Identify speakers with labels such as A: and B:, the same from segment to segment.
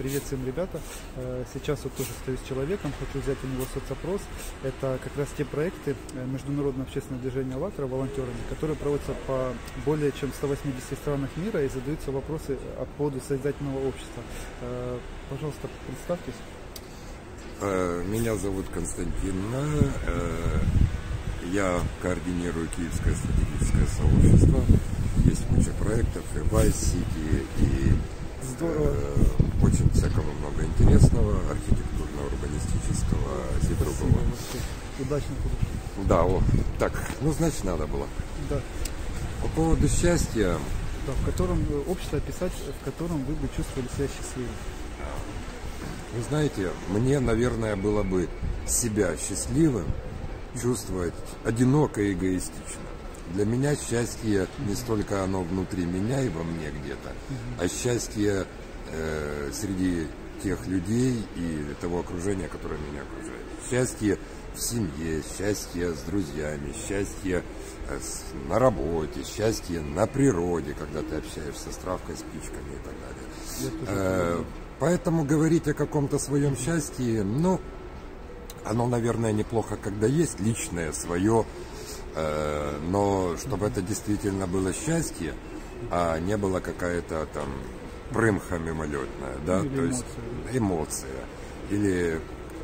A: Привет всем, ребята. Э, сейчас вот тоже стою с человеком, хочу взять у него соцопрос. Это как раз те проекты э, Международного общественного движения «АЛЛАТРА» волонтерами, которые проводятся по более чем 180 странах мира и задаются вопросы по поводу созидательного общества. Э, пожалуйста, представьтесь.
B: Меня зовут Константин. Я координирую Киевское стратегическое сообщество. Есть куча проектов и Vice City, и
A: Здорово.
B: Очень всякого много интересного, архитектурно-урбанистического и другого.
A: Удачно
B: получилось. Да, о, так, ну значит надо было.
A: Да.
B: По поводу счастья.
A: Да, в котором э, общество описать, в котором вы бы чувствовали себя счастливым.
B: Вы знаете, мне, наверное, было бы себя счастливым чувствовать одиноко и эгоистично. Для меня счастье не столько оно внутри меня и во мне где-то, а счастье э, среди тех людей и того окружения, которое меня окружает. Счастье в семье, счастье с друзьями, счастье э, на работе, счастье на природе, когда ты общаешься с травкой, спичками и так далее. Э, поэтому говорить о каком-то своем счастье, ну, оно, наверное, неплохо, когда есть личное свое Э, но чтобы это действительно было счастье, а не было какая-то там прымха мимолетная, да,
A: или
B: то есть эмоция, или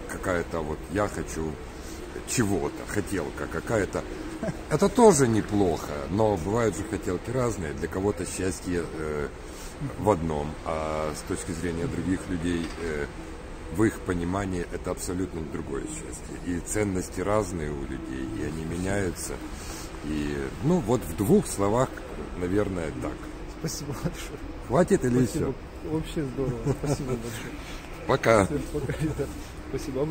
B: какая-то вот я хочу чего-то, хотелка какая-то. Это тоже неплохо, но бывают же хотелки разные. Для кого-то счастье э, в одном, а с точки зрения других людей э, в их понимании это абсолютно другое счастье. И ценности разные у людей, и они меняются. И, ну, вот в двух словах, наверное, так.
A: Спасибо большое.
B: Хватит или
A: Спасибо.
B: еще?
A: Вообще здорово. Спасибо большое.
B: Пока.
A: Всем пока, ребят. Спасибо.